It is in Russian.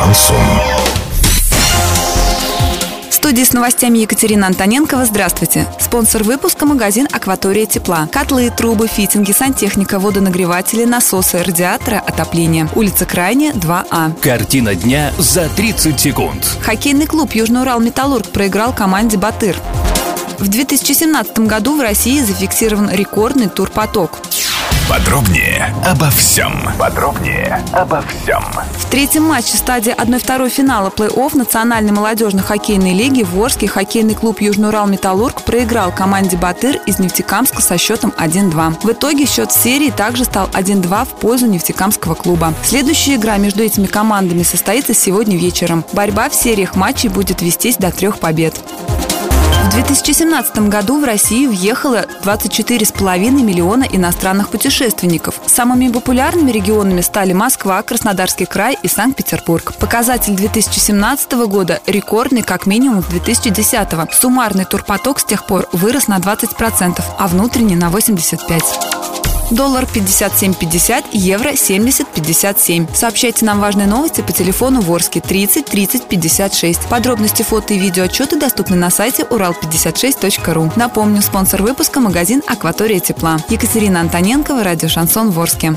Шансон. В студии с новостями Екатерина Антоненкова. Здравствуйте. Спонсор выпуска – магазин «Акватория тепла». Котлы, трубы, фитинги, сантехника, водонагреватели, насосы, радиаторы, отопление. Улица Крайняя, 2А. Картина дня за 30 секунд. Хоккейный клуб «Южный Урал Металлург» проиграл команде «Батыр». В 2017 году в России зафиксирован рекордный турпоток. Подробнее обо всем. Подробнее обо всем. В третьем матче стадии 1-2 финала плей-офф Национальной молодежной хоккейной лиги Ворский хоккейный клуб Южный Урал Металлург проиграл команде Батыр из Нефтекамска со счетом 1-2. В итоге счет серии также стал 1-2 в пользу Нефтекамского клуба. Следующая игра между этими командами состоится сегодня вечером. Борьба в сериях матчей будет вестись до трех побед. В 2017 году в Россию въехало 24,5 миллиона иностранных путешественников. Самыми популярными регионами стали Москва, Краснодарский край и Санкт-Петербург. Показатель 2017 года рекордный как минимум с 2010. Суммарный турпоток с тех пор вырос на 20%, а внутренний на 85%. Доллар 57.50, евро 70.57. Сообщайте нам важные новости по телефону Ворске 30 30 56. Подробности фото и видео отчеты доступны на сайте урал56.ру. Напомню, спонсор выпуска – магазин «Акватория тепла». Екатерина Антоненкова, радио «Шансон Ворске».